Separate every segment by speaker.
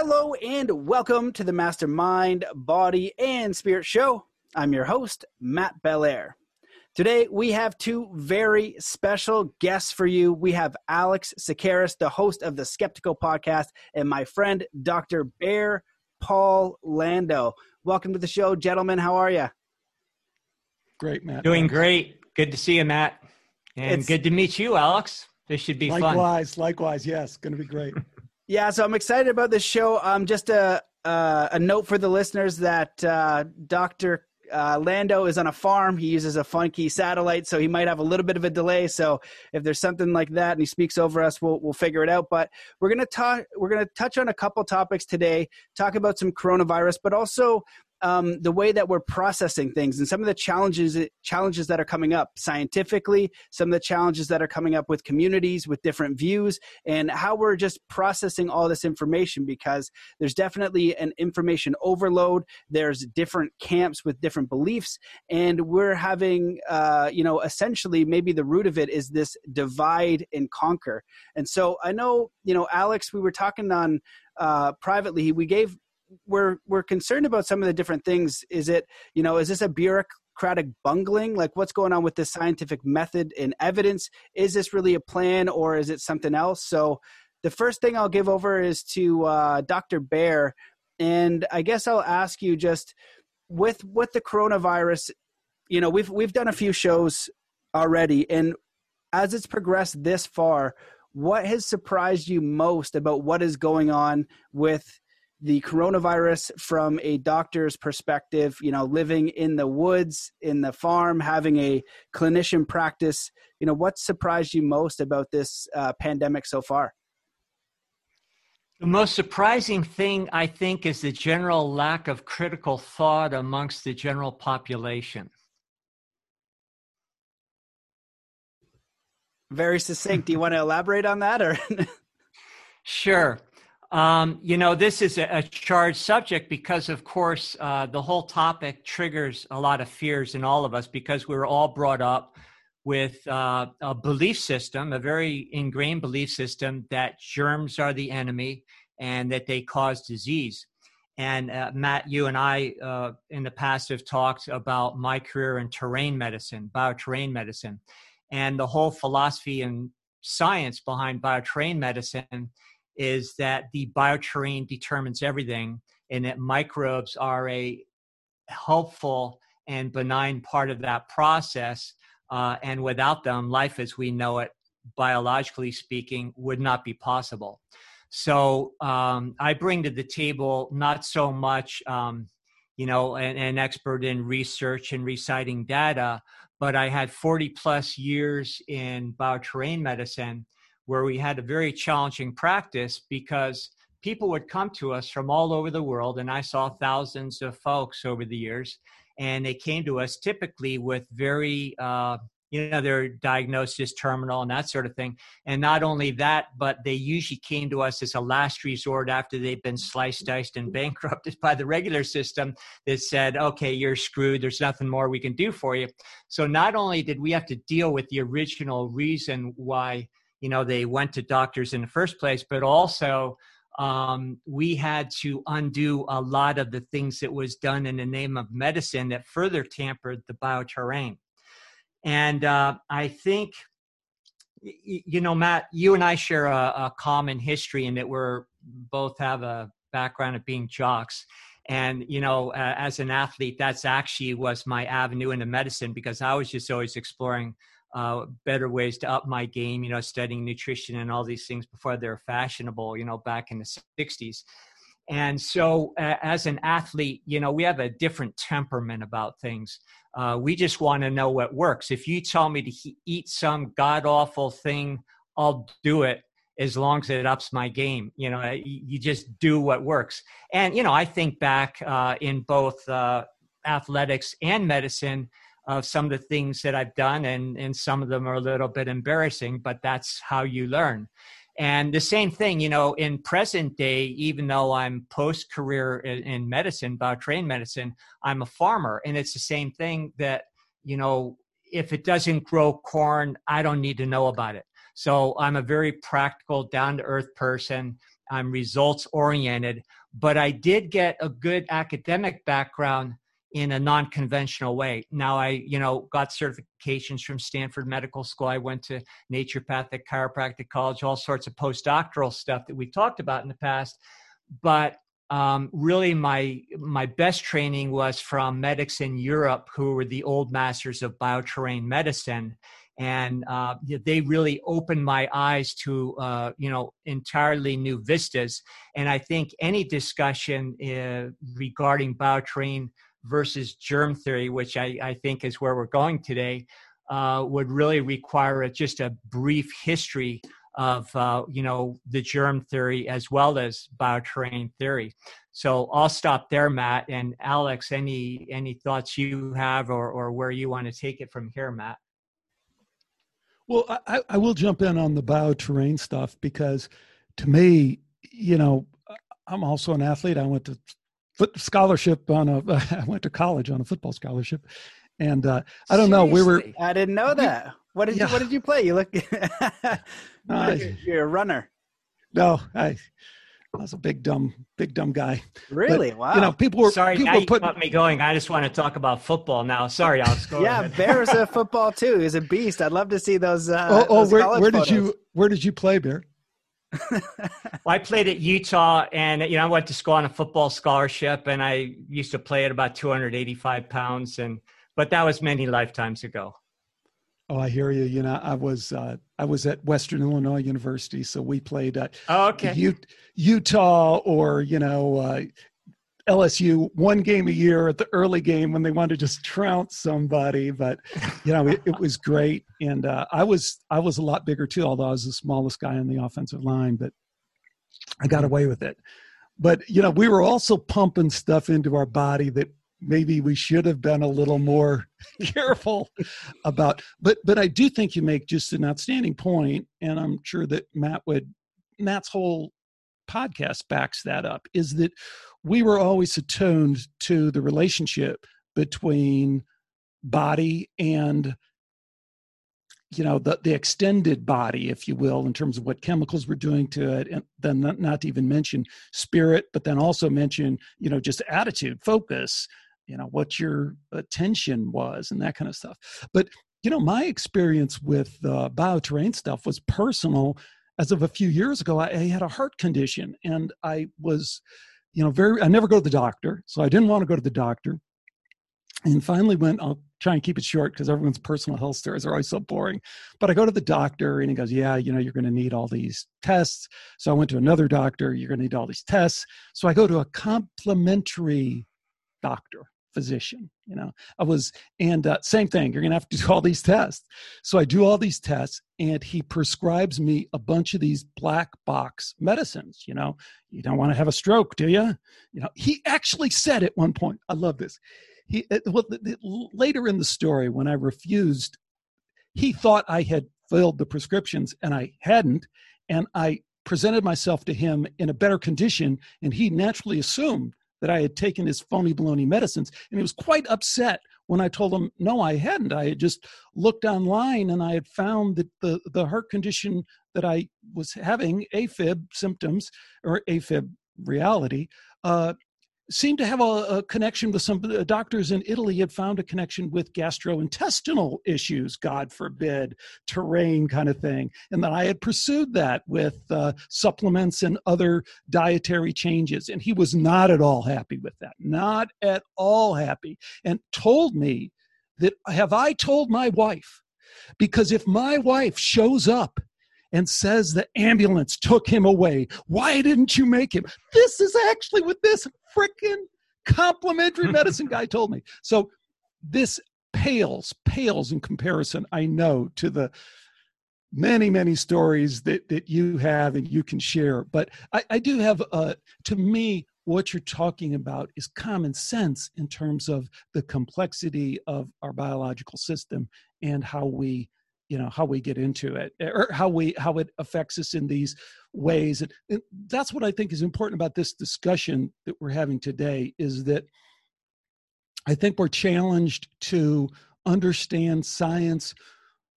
Speaker 1: Hello and welcome to the Mastermind, Body, and Spirit Show. I'm your host, Matt Belair. Today we have two very special guests for you. We have Alex Tsakiris, the host of the Skeptiko Podcast, and my friend, Dr. Bear Paul Lando. Welcome to the show, gentlemen. How are you?
Speaker 2: Great, Matt.
Speaker 3: Doing great. Good to see you, Matt. And it's, good to meet you, Alex. This should be
Speaker 2: likewise,
Speaker 3: fun.
Speaker 2: Likewise, likewise. Yes, going to be great.
Speaker 1: yeah, so I'm excited about this show. Um, just a uh, a note for the listeners that uh, Dr. Uh, Lando is on a farm. He uses a funky satellite, so he might have a little bit of a delay. So if there's something like that and he speaks over us, we'll we'll figure it out. But we're gonna talk. We're gonna touch on a couple topics today. Talk about some coronavirus, but also um, the way that we're processing things and some of the challenges challenges that are coming up scientifically, some of the challenges that are coming up with communities with different views, and how we're just processing all this information because there's definitely an information overload. There's different camps with different beliefs, and we're having, uh, you know, essentially maybe the root of it is this divide and conquer. And so I know, you know, Alex, we were talking on uh, privately. We gave we're we're concerned about some of the different things. Is it you know is this a bureaucratic bungling? Like what's going on with the scientific method and evidence? Is this really a plan or is it something else? So the first thing I'll give over is to uh, Dr. Bear, and I guess I'll ask you just with with the coronavirus. You know we've we've done a few shows already, and as it's progressed this far, what has surprised you most about what is going on with the coronavirus from a doctor's perspective, you know, living in the woods, in the farm, having a clinician practice, you know, what surprised you most about this uh, pandemic so far?
Speaker 3: The most surprising thing, I think, is the general lack of critical thought amongst the general population.
Speaker 1: Very succinct. Do you want to elaborate on that or?
Speaker 3: sure. Um, you know, this is a, a, charged subject because, of course, uh, the whole topic triggers a lot of fears in all of us because we were all brought up with uh, a belief system, a very ingrained belief system that germs are the enemy and that they cause disease. And uh, Matt, you and I uh, in the past have talked about my career in terrain medicine, bioterrain medicine, and the whole philosophy and science behind bioterrain medicine is that the bioterrain determines everything and that microbes are a helpful and benign part of that process. Uh, and without them, life as we know it, biologically speaking, would not be possible. So um, I bring to the table not so much, um, you know, an, an, expert in research and reciting data, but I had 40 plus years in bioterrain medicine where we had a very challenging practice because people would come to us from all over the world, and I saw thousands of folks over the years, and they came to us typically with very uh, you know their diagnosis terminal and that sort of thing. And not only that but they usually came to us as a last resort after they've been sliced diced and bankrupted by the regular system that said okay you're screwed. There's nothing more we can do for you. So not only did we have to deal with the original reason why you know they went to doctors in the first place but also um, we had to undo a lot of the things that was done in the name of medicine that further tampered the bioterrain. And uh, i think you know matt you and i share a, a common history in that we're both have a background of being jocks. And you know uh, as an athlete that's actually was my avenue into medicine because i was just always exploring uh, better ways to up my game, you know, studying nutrition and all these things before they're fashionable, you know, back in the 60s. And so, uh, as an athlete, you know, we have a different temperament about things. Uh, we just want to know what works. If you tell me to he- eat some god awful thing, I'll do it as long as it ups my game. You know, you just do what works. And, you know, I think back uh, in both uh, athletics and medicine of some of the things that I've done, and, and some of them are a little bit embarrassing, but that's how you learn. And the same thing, you know, in present day, even though I'm post career in, in medicine, bioterrain medicine, I'm a farmer. And it's the same thing that, you know, if it doesn't grow corn, I don't need to know about it. So I'm a very practical, down to earth person. I'm results oriented, but I did get a good academic background in a non-conventional way. Now I, you know, got certifications from Stanford Medical School. I went to Naturopathic Chiropractic College, all sorts of postdoctoral stuff that we've talked about in the past. But um, really, my my best training was from medics in Europe who were the old masters of bioterrain medicine, and uh, they really opened my eyes to uh, you know entirely new vistas. And I think any discussion uh, regarding bioterrain versus germ theory, which I, I think is where we're going today, uh, would really require a, just a brief history of uh, you know the germ theory as well as bioterrain theory. So I'll stop there, Matt. And Alex, any any thoughts you have or or where you want to take it from here, Matt?
Speaker 2: Well, I, I will jump in on the bioterrain stuff because to me, you know, I'm also an athlete. I went to foot scholarship on a I went to college on a football scholarship, and uh, I don't know we were.
Speaker 1: I didn't know that. What did yeah. you What did you play? You look. uh, you're a runner.
Speaker 2: No, I. I was a big dumb, big dumb guy.
Speaker 1: Really?
Speaker 2: But,
Speaker 1: wow.
Speaker 2: You know, people were.
Speaker 3: Sorry,
Speaker 2: people
Speaker 3: now
Speaker 2: were putting,
Speaker 3: you got me going. I just want to talk about football now. Sorry, Alex. Go
Speaker 1: yeah. Bear's a football too. He's a beast. I'd love to see those. Uh,
Speaker 2: oh, oh
Speaker 1: those
Speaker 2: where, where did you Where did you play, Bear?
Speaker 3: Well, I played at Utah, and you know I went to school on a football scholarship, and I used to play at about 285 pounds, and but that was many lifetimes ago.
Speaker 2: Oh, I hear you. You know, I was uh, I was at Western Illinois University, so we played at
Speaker 3: oh, okay.
Speaker 2: U- Utah or you know uh, LSU one game a year at the early game when they wanted to just trounce somebody. But you know, it, it was great, and uh, I was I was a lot bigger too, although I was the smallest guy on the offensive line. But I got away with it. But you know, we were also pumping stuff into our body that maybe we should have been a little more careful about but but i do think you make just an outstanding point and i'm sure that matt would matt's whole podcast backs that up is that we were always attuned to the relationship between body and you know the the extended body if you will in terms of what chemicals we're doing to it and then not, not to even mention spirit but then also mention you know just attitude focus you know what your attention was and that kind of stuff. But you know my experience with uh, bioterrain stuff was personal as of a few years ago I, I had a heart condition and i was you know very i never go to the doctor so i didn't want to go to the doctor. And finally went i'll try and keep it short because everyone's personal health stories are always so boring. But i go to the doctor and he goes yeah you know you're going to need all these tests. So i went to another doctor you're going to need all these tests. So i go to a complementary doctor physician you know? I was and uh, same thing you're gonna have to do all these tests. So i do all these tests and he prescribes me a bunch of these black box medicines you know? You don't want to have a stroke do you you know he actually said at one point i love this he well, the, the, later in the story when i refused he thought i had filled the prescriptions and i hadn't and i presented myself to him in a better condition and he naturally assumed that I had taken his phony baloney medicines. And he was quite upset when I told him, no, I hadn't. I had just looked online and I had found that the, the heart condition that I was having, AFib symptoms or AFib reality, uh, seemed to have a, a, connection with some uh, doctors in Italy had found a connection with gastrointestinal issues, God forbid, terrain kind of thing. And that I had pursued that with uh, supplements and other dietary changes. And he was not at all happy with that, not at all happy, and told me that have I told my wife? Because if my wife shows up and says the ambulance took him away. Why didn't you make him? This is actually what this freaking complementary medicine guy told me. So this pales, pales in comparison, I know, to the many, many stories that, that you have and you can share. But I, I do have, uh, to me, what you're talking about is common sense in terms of the complexity of our biological system and how we you know how we get into it or how we how it affects us in these ways and that's what i think is important about this discussion that we're having today is that i think we're challenged to understand science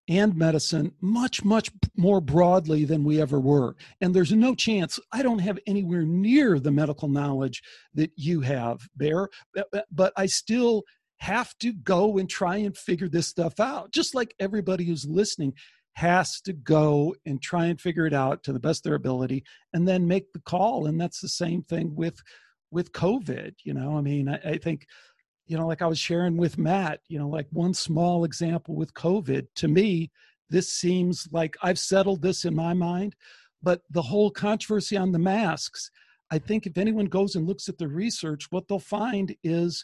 Speaker 2: and medicine much, much more broadly than we ever were. And there's no chance, I don't have anywhere near the medical knowledge that you have, Bear, but I still have to go and try and figure this stuff out, just like everybody who's listening has to go and try and figure it out to the best of their ability and then make the call. And that's the same thing with with covid you know? I mean I, I, think you know like i was sharing with matt you know like one small example with covid to me this seems like i've settled this in my mind but the whole controversy on the masks i think if anyone goes and looks at the research what they'll find is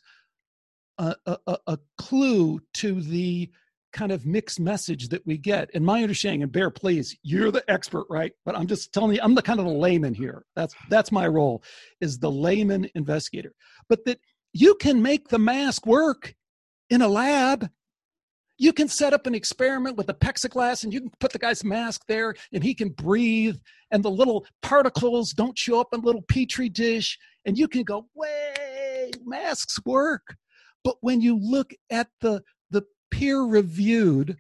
Speaker 2: a, a, a clue to the kind of mixed message that we get. And my understanding, and Bear, please, you're the expert, right? But I'm just telling you, I'm the kind of the layman here. That's that's my role, is the layman investigator. But that you can make the mask work in a lab. You can set up an experiment with a plexiglass and you can put the guy's mask there and he can breathe and the little particles don't show up in a little petri dish and you can go, way, masks work. But when you look at the the peer reviewed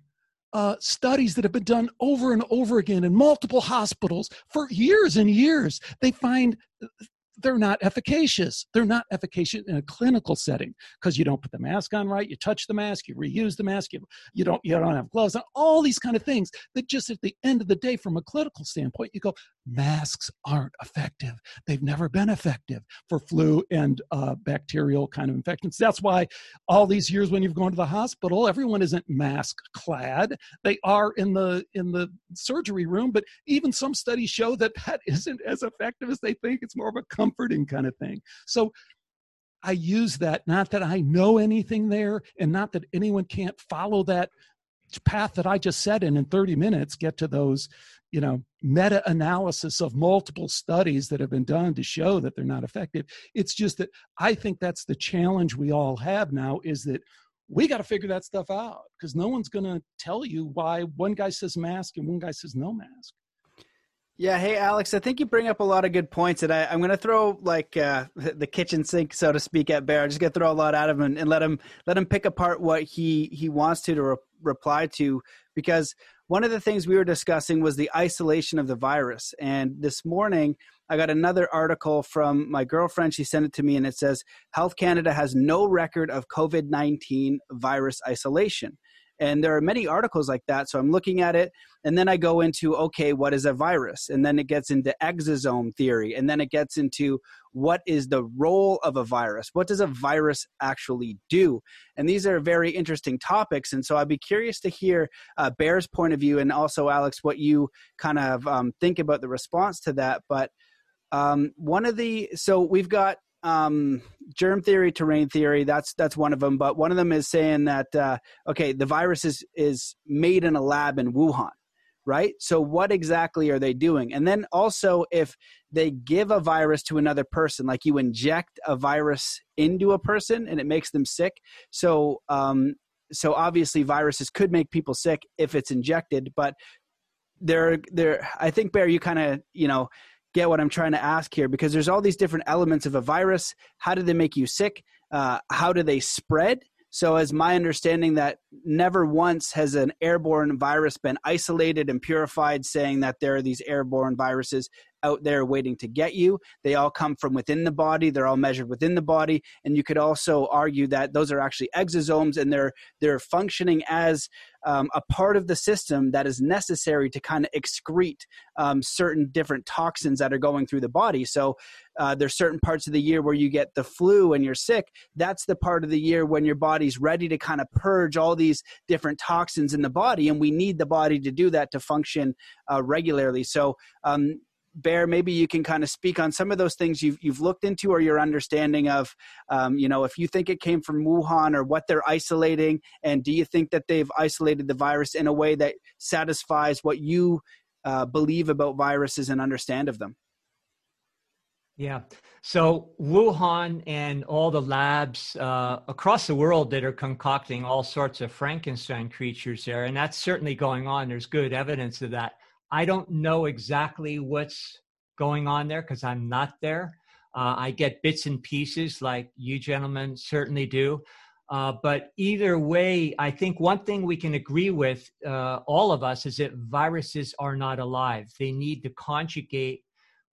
Speaker 2: uh, studies that have been done over and over again in multiple hospitals for years and years, they find they're not efficacious. They're not efficacious in a clinical setting because you don't put the mask on right, you touch the mask, you reuse the mask, you, you don't you don't have gloves and all these kind of things that just at the end of the day, from a clinical standpoint, you go, masks aren't effective. They've never been effective for flu and uh, bacterial kind of infections. That's why all these years when you've gone to the hospital, everyone isn't mask clad. They are in the in the surgery room, but even some studies show that that isn't as effective as they think. It's more of a comforting kind of thing. So I use that, not that I know anything there, and not that anyone can't follow that path that I just said and in 30 minutes get to those, you know, meta analysis of multiple studies that have been done to show that they're not effective. It's just that I think that's the challenge we all have now is that we got to figure that stuff out because no one's going to tell you why one guy says mask and one guy says no mask.
Speaker 1: Yeah, hey Alex, I think you bring up a lot of good points, and I, am going to throw like uh, the kitchen sink, so to speak, at Bear. I'm just going to throw a lot at him and, and, let him let him pick apart what he he wants to to re- reply to, because one of the things we were discussing was the isolation of the virus. And this morning, I got another article from my girlfriend. She sent it to me, and it says Health Canada has no record of COVID 19 virus isolation. And there are many articles like that. So I'm looking at it, and then I go into, okay, what is a virus? And then it gets into exosome theory. And then it gets into what is the role of a virus? What does a virus actually do? And these are very interesting topics. And so I'd be curious to hear uh, Bear's point of view and also, Alex, what you kind of um, think about the response to that. But um, one of the, so we've got um, germ theory, terrain theory. That's that's one of them. But one of them is saying that uh, okay, the virus is is made in a lab in Wuhan, right? So what exactly are they doing? And then also, if they give a virus to another person, like you inject a virus into a person and it makes them sick. So um, so obviously, viruses could make people sick if it's injected, but there there I think Bear, you kind of you know get what I'm trying to ask here because there's all these different elements of a virus. How do they make you sick? Uh, how do they spread? So, as my understanding, that never once has an airborne virus been isolated and purified, saying that there are these airborne viruses out there waiting to get you. They all come from within the body. They're all measured within the body, and you could also argue that those are actually exosomes, and they're they're functioning as um, a part of the system that is necessary to kind of excrete um, certain different toxins that are going through the body. So uh, there's certain parts of the year where you get the flu and you're sick. That's the part of the year when your body's ready to kind of purge all these different toxins in the body, and we need the body to do that to function uh, regularly. So um, Bear, maybe you can kind of speak on some of those things you've you've looked into or your understanding of, um, you know, if you think it came from Wuhan or what they're isolating, and do you think that they've isolated the virus in a way that satisfies what you uh, believe about viruses and understand of them?
Speaker 3: Yeah. So Wuhan and all the labs uh, across the world that are concocting all sorts of Frankenstein creatures there, and that's certainly going on. There's good evidence of that. I don't know exactly what's going on there because I'm not there. Uh, I get bits and pieces like you gentlemen certainly do. Uh, but either way, I think one thing we can agree with, uh, all of us, is that viruses are not alive. They need to conjugate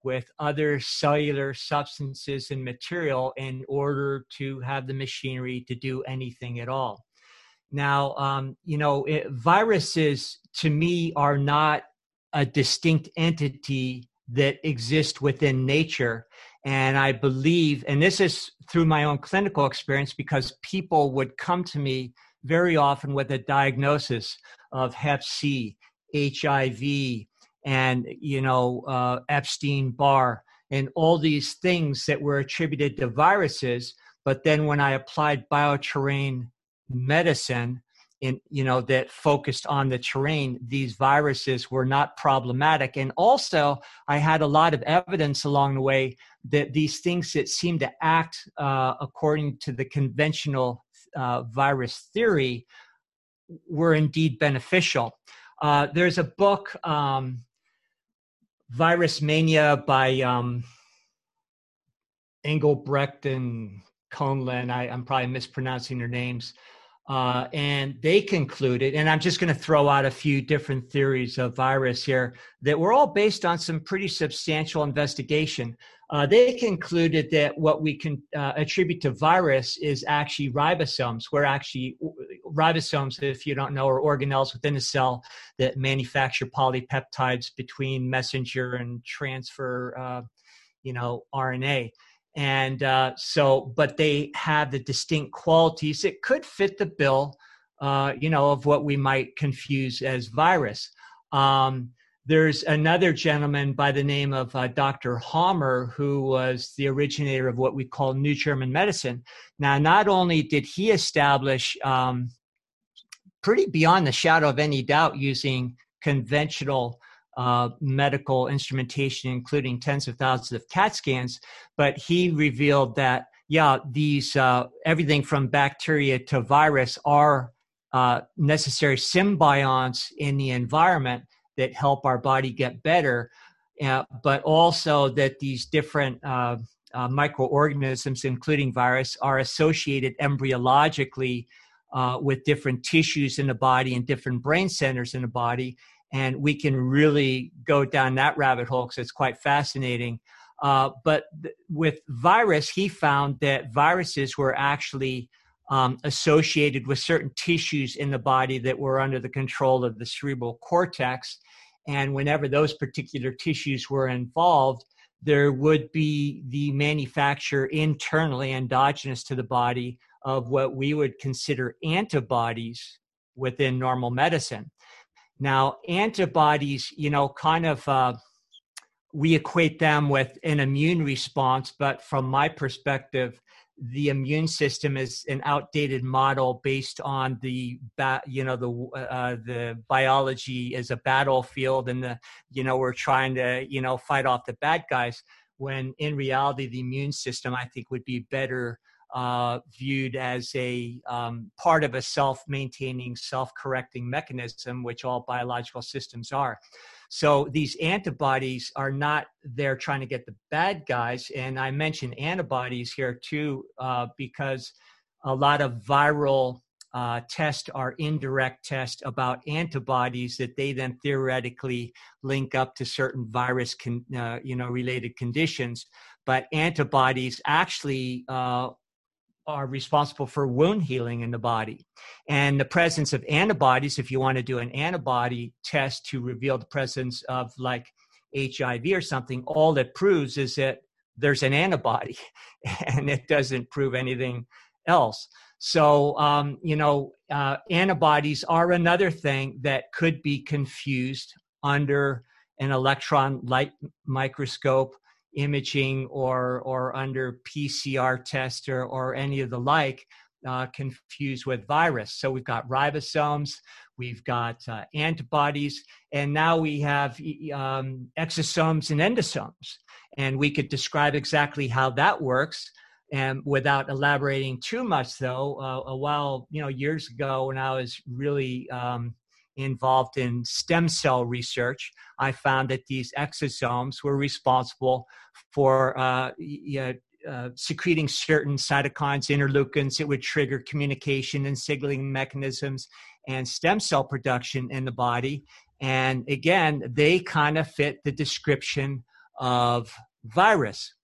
Speaker 3: with other cellular substances and material in order to have the machinery to do anything at all. Now, um, you know, it, viruses to me are not a distinct entity that exists within nature. And I believe, and this is through my own clinical experience, because people would come to me very often with a diagnosis of Hep C, HIV, and you know uh, Epstein Barr, and all these things that were attributed to viruses. But then when I applied bioterrain medicine, in you know that focused on the terrain these viruses were not problematic. And also i had a lot of evidence along the way that these things that seem to act uh, according to the conventional uh, virus theory were indeed beneficial. Uh, there's a book um, virus mania by um, engelbrecht and Köhnlein. I, i'm probably mispronouncing their names uh, and they concluded, and I'm just going to throw out a few different theories of virus here that were all based on some pretty substantial investigation. Uh, they concluded that what we can uh, attribute to virus is actually ribosomes, where actually ribosomes, if you don't know, are organelles within a cell that manufacture polypeptides between messenger and transfer, uh, you know, RNA and uh, so but they have the distinct qualities that could fit the bill uh, you know of what we might confuse as virus. Um, there's another gentleman by the name of uh, dr Hamer who was the originator of what we call new german medicine. Now not only did he establish um, pretty beyond the shadow of any doubt using conventional uh, medical instrumentation, including tens of thousands of CAT scans. But he revealed that, yeah, these uh, everything from bacteria to virus are uh, necessary symbionts in the environment that help our body get better, uh, but also that these different uh, uh, microorganisms, including virus, are associated embryologically with different tissues in the body and different brain centers in the body and we can really go down that rabbit hole because it's quite fascinating. Uh, but th- with virus, he found that viruses were actually um, associated with certain tissues in the body that were under the control of the cerebral cortex. And whenever those particular tissues were involved, there would be the manufacture internally, endogenous to the body, of what we would consider antibodies within normal medicine. Now, antibodies, you know, kind of uh, we equate them with an immune response, but from my perspective, the immune system is an outdated model based on the you know the uh, the biology as a battlefield and the you know we're trying to you know fight off the bad guys when in reality the immune system i think would be better uh, viewed as a um, part of a self-maintaining, self-correcting mechanism, which all biological systems are. So these antibodies are not there trying to get the bad guys. And I mention antibodies here too, uh, because a lot of viral uh, tests are indirect tests about antibodies that they then theoretically link up to certain virus, con- uh, you know, related conditions. But antibodies actually uh, are responsible for wound healing in the body. And the presence of antibodies, if you want to do an antibody test to reveal the presence of like HIV or something, all it proves is that there's an antibody and it doesn't prove anything else. So, um, you know, uh, antibodies are another thing that could be confused under an electron light microscope imaging or or under PCR test or, or any of the like uh, confused with virus. So we've got ribosomes, we've got uh, antibodies, and now we have um, exosomes and endosomes. And we could describe exactly how that works. And without elaborating too much, though, uh, a while, you know, years ago when I was really um, involved in stem cell research, I found that these exosomes were responsible for uh, uh, secreting certain cytokines, interleukins. It would trigger communication and signaling mechanisms and stem cell production in the body. And again, they kind of fit the description of virus.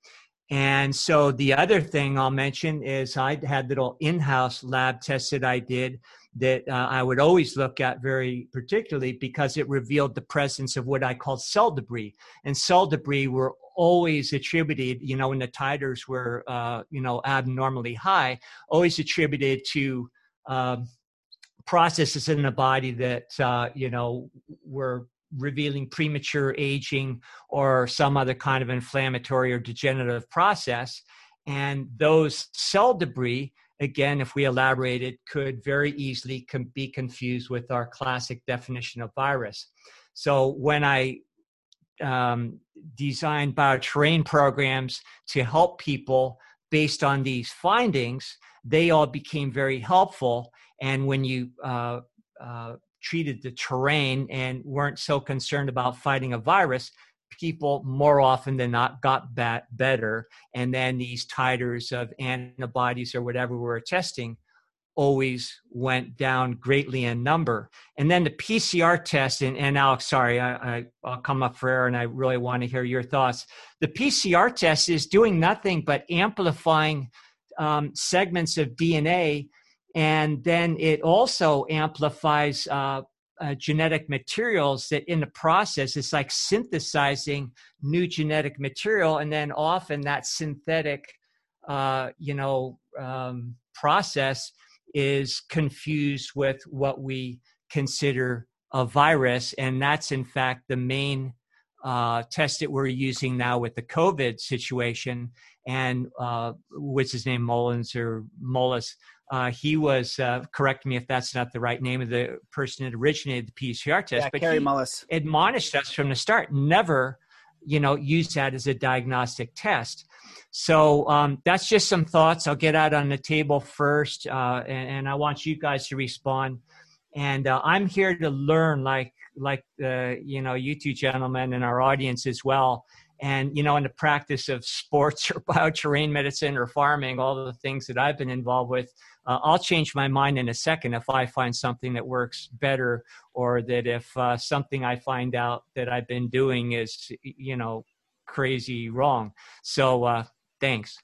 Speaker 3: And so the other thing I'll mention is I had little in-house lab tests that I did that uh, I would always look at very particularly because it revealed the presence of what I called cell debris. And cell debris were always attributed, you know, when the titers were, uh, you know, abnormally high, always attributed to um, processes in the body that, uh, you know, were revealing premature aging or some other kind of inflammatory or degenerative process. And those cell debris again, if we elaborate it, could very easily be confused with our classic definition of virus. So when I um, designed bioterrain programs to help people based on these findings, they all became very helpful. And when you uh, uh, treated the terrain and weren't so concerned about fighting a virus, people more often than not got bat- better. And then these titers of antibodies or whatever we were testing always went down greatly in number. And then the PCR test, and, and Alex, sorry, I, I, will come up for air and I really want to hear your thoughts. The PCR test is doing nothing but amplifying um, segments of DNA. And then it also amplifies uh, uh, genetic materials that in the process it's like synthesizing new genetic material and then often that synthetic uh, you know um, process is confused with what we consider a virus. And that's in fact the main uh, test that we're using now with the covid situation. And uh, what's his name? Mullins or mullis uh, he was uh, correct me if that's not the right name of the person that originated the PCR test.
Speaker 1: Yeah,
Speaker 3: but
Speaker 1: Kary
Speaker 3: he
Speaker 1: Mullis.
Speaker 3: admonished us from the start: never, you know, use that as a diagnostic test. So um, that's just some thoughts. I'll get out on the table first, uh, and, and, I want you guys to respond. And uh, I'm here to learn, like like uh, you know, you two gentlemen and our audience as well and you know in the practice of sports or bioterrain medicine or farming all the things that i've been involved with uh, i'll change my mind in a second if i find something that works better or that if uh, something i find out that i've been doing is you know crazy wrong so uh, thanks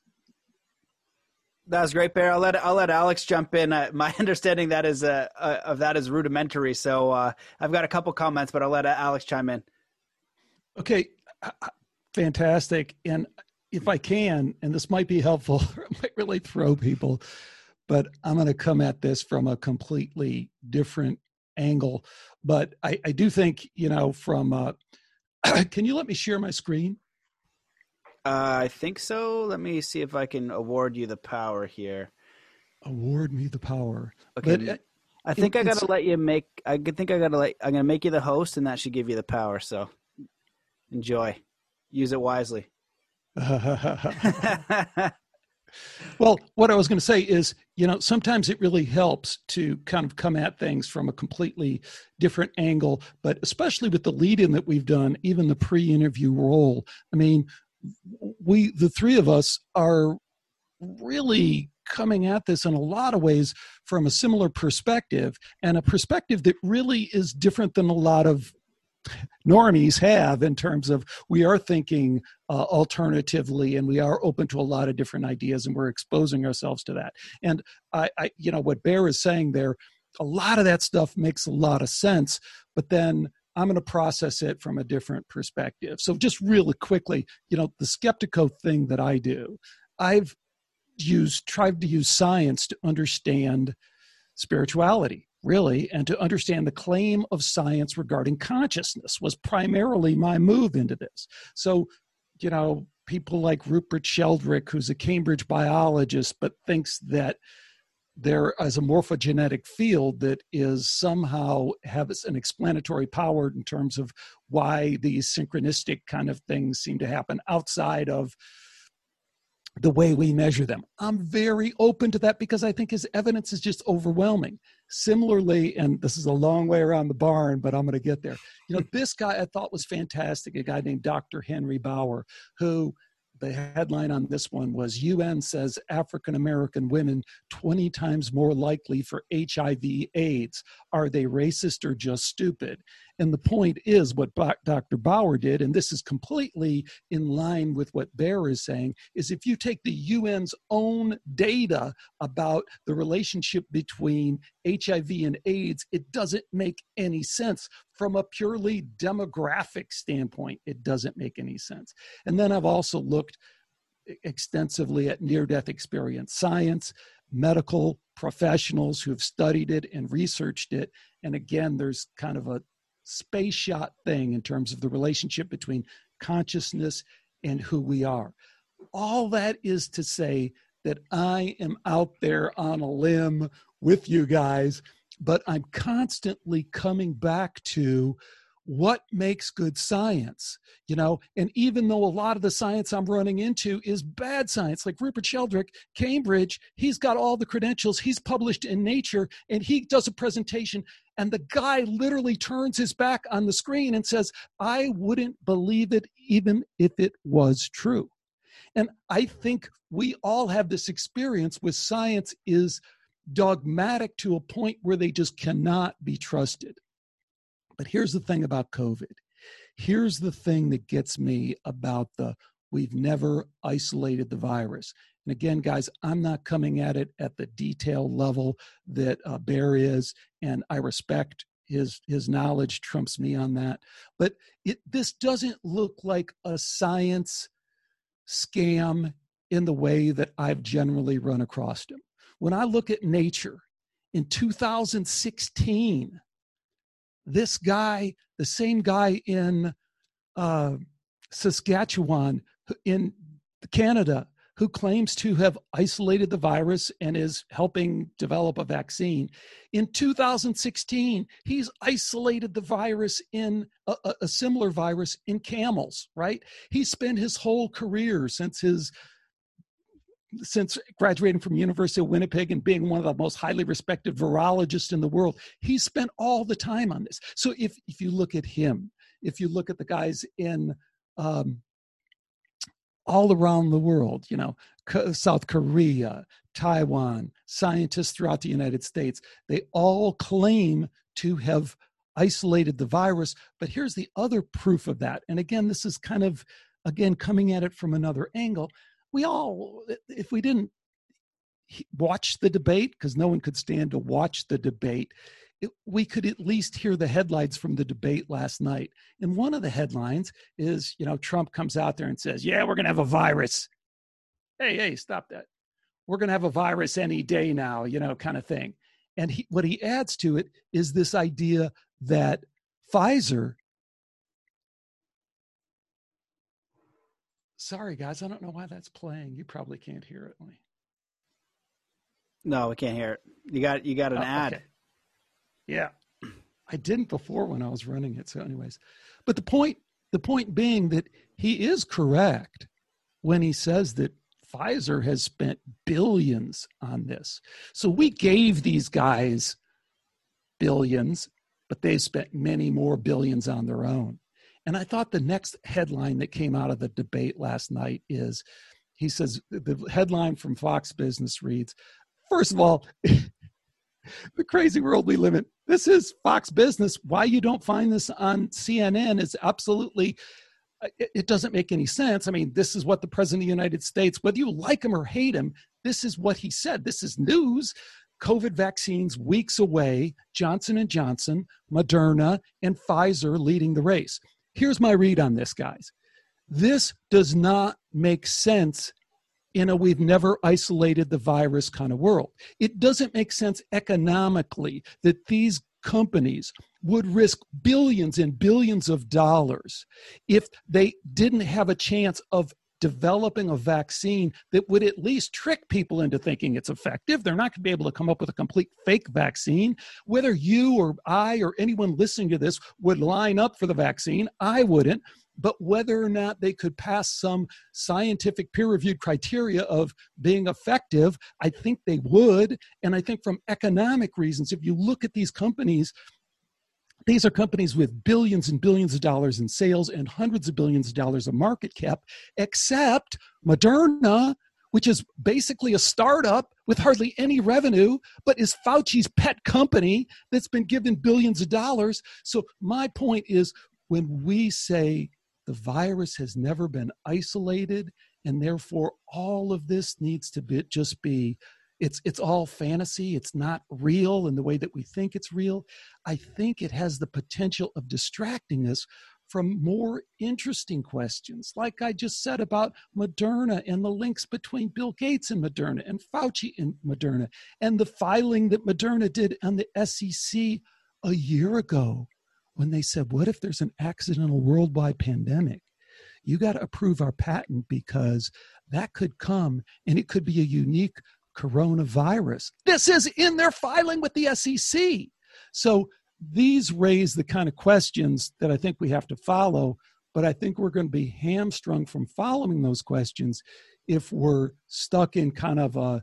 Speaker 1: that was great, Bear. I'll let I'll let Alex jump in. Uh, my understanding that is uh, uh, of that is rudimentary. So uh, I've got a couple comments, but I'll let Alex chime in.
Speaker 2: Okay, fantastic. And if I can, and this might be helpful, it might really throw people, but I'm going to come at this from a completely different angle. But I, I do think, you know, from, uh, can you let me share my screen?
Speaker 1: Uh, I think so. Let me see if I can award you the power here.
Speaker 2: Award me the power.
Speaker 1: Okay. But, uh, I think it, I gotta let you make. I think I gotta let. I'm gonna make you the host, and that should give you the power. So, enjoy use it wisely.
Speaker 2: well, what I was going to say is, you know, sometimes it really helps to kind of come at things from a completely different angle, but especially with the lead in that we've done, even the pre interview role. I mean, we, the three of us, are really coming at this in a lot of ways from a similar perspective and a perspective that really is different than a lot of normies have in terms of we are thinking uh, alternatively and we are open to a lot of different ideas and we're exposing ourselves to that. And I, I you know what bear is saying there a lot of that stuff makes a lot of sense but then i'm going to process it from a different perspective. So just really quickly you know the Skeptiko thing that i do i've used tried to use science to understand spirituality really, and to understand the claim of science regarding consciousness was primarily my move into this. So, you know, people like Rupert Sheldrake, who's a Cambridge biologist, but thinks that there is a morphogenetic field that is somehow has an explanatory power in terms of why these synchronistic kind of things seem to happen outside of the way we measure them. I'm very open to that because I think his evidence is just overwhelming. Similarly, and this is a long way around the barn, but I'm going to get there. You know, hmm. this guy I thought was fantastic, a guy named Dr. Henry Bauer, who the headline on this one was UN says African American women 20 times more likely for HIV AIDS. Are they racist or just stupid? And the point is what Dr. Bauer did, and this is completely in line with what Bear is saying, is if you take the UN's own data about the relationship between HIV and AIDS, it doesn't make any sense. From a purely demographic standpoint, it doesn't make any sense. And then I've also looked extensively at near death experience science, medical professionals who have studied it and researched it. And again, there's kind of a space shot thing in terms of the relationship between consciousness and who we are. All that is to say that I am out there on a limb with you guys, but I'm constantly coming back to what makes good science you know? And even though a lot of the science i'm running into is bad science like rupert sheldrake cambridge he's got all the credentials he's published in nature and he does a presentation and the guy literally turns his back on the screen and says i wouldn't believe it even if it was true. And i think we all have this experience with science is dogmatic to a point where they just cannot be trusted but here's the thing about COVID. Here's the thing that gets me about the we've never isolated the virus. And again, guys, I'm not coming at it at the detail level that uh, Bear is, and I respect his his knowledge trumps me on that. But it this doesn't look like a science scam in the way that I've generally run across them. When I look at nature in 2016, this guy, the same guy in uh, Saskatchewan, in Canada, who claims to have isolated the virus and is helping develop a vaccine. In 2016, he's isolated the virus in a, a, similar virus in camels, right? He spent his whole career since his since graduating from University of Winnipeg and being one of the most highly respected virologists in the world, he spent all the time on this. So if if you look at him, if you look at the guys in um, all around the world, you know, South Korea, Taiwan, scientists throughout the United States, they all claim to have isolated the virus. But here's the other proof of that. And again, this is kind of, again, coming at it from another angle we all, if we didn't watch the debate, because no one could stand to watch the debate, it, we could at least hear the headlines from the debate last night. And one of the headlines is, you know, Trump comes out there and says, Yeah, we're going to have a virus. Hey, hey, stop that. We're going to have a virus any day now, you know, kind of thing. And he, what he adds to it is this idea that Pfizer Sorry, guys. I don't know why that's playing. You probably can't hear it.
Speaker 1: No, we can't hear it. You got you got an oh, ad. Okay.
Speaker 2: Yeah, I didn't before when I was running it. So, anyways, but the point the point being that he is correct when he says that Pfizer has spent billions on this. So we gave these guys billions, but they spent many more billions on their own. And I thought the next headline that came out of the debate last night is he says the headline from Fox Business reads, first of all, the crazy world we live in. This is Fox Business. Why you don't find this on CNN is absolutely uh, it, doesn't make any sense. I mean, this is what the president of the United States, whether you like him or hate him, this is what he said. This is news. COVID vaccines weeks away, Johnson and Johnson, Moderna, and Pfizer leading the race. Here's my read on this, guys. This does not make sense in a we've never isolated the virus kind of world. It doesn't make sense economically that these companies would risk billions and billions of dollars if they didn't have a chance of developing a vaccine that would at least trick people into thinking it's effective. They're not going to be able to come up with a complete fake vaccine. Whether you or I or anyone listening to this would line up for the vaccine, I wouldn't. But whether or not they could pass some scientific peer reviewed criteria of being effective, I think they would. And I think from economic reasons, if you look at these companies, these are companies with billions and billions of dollars in sales and hundreds of billions of dollars of market cap, except Moderna, which is basically a startup with hardly any revenue, but is Fauci's pet company that's been given billions of dollars. So, my point is when we say the virus has never been isolated, and therefore all of this needs to be, just be it's it's all fantasy it's not real in the way that we think it's real i think it has the potential of distracting us from more interesting questions like i just said about moderna and the links between bill gates and moderna and fauci and moderna and the filing that moderna did on the sec a year ago when they said what if there's an accidental worldwide pandemic? You got to approve our patent because that could come and it could be a unique coronavirus. This is in their filing with the SEC. So these raise the kind of questions that I think we have to follow, but I think we're going to be hamstrung from following those questions if we're stuck in kind of a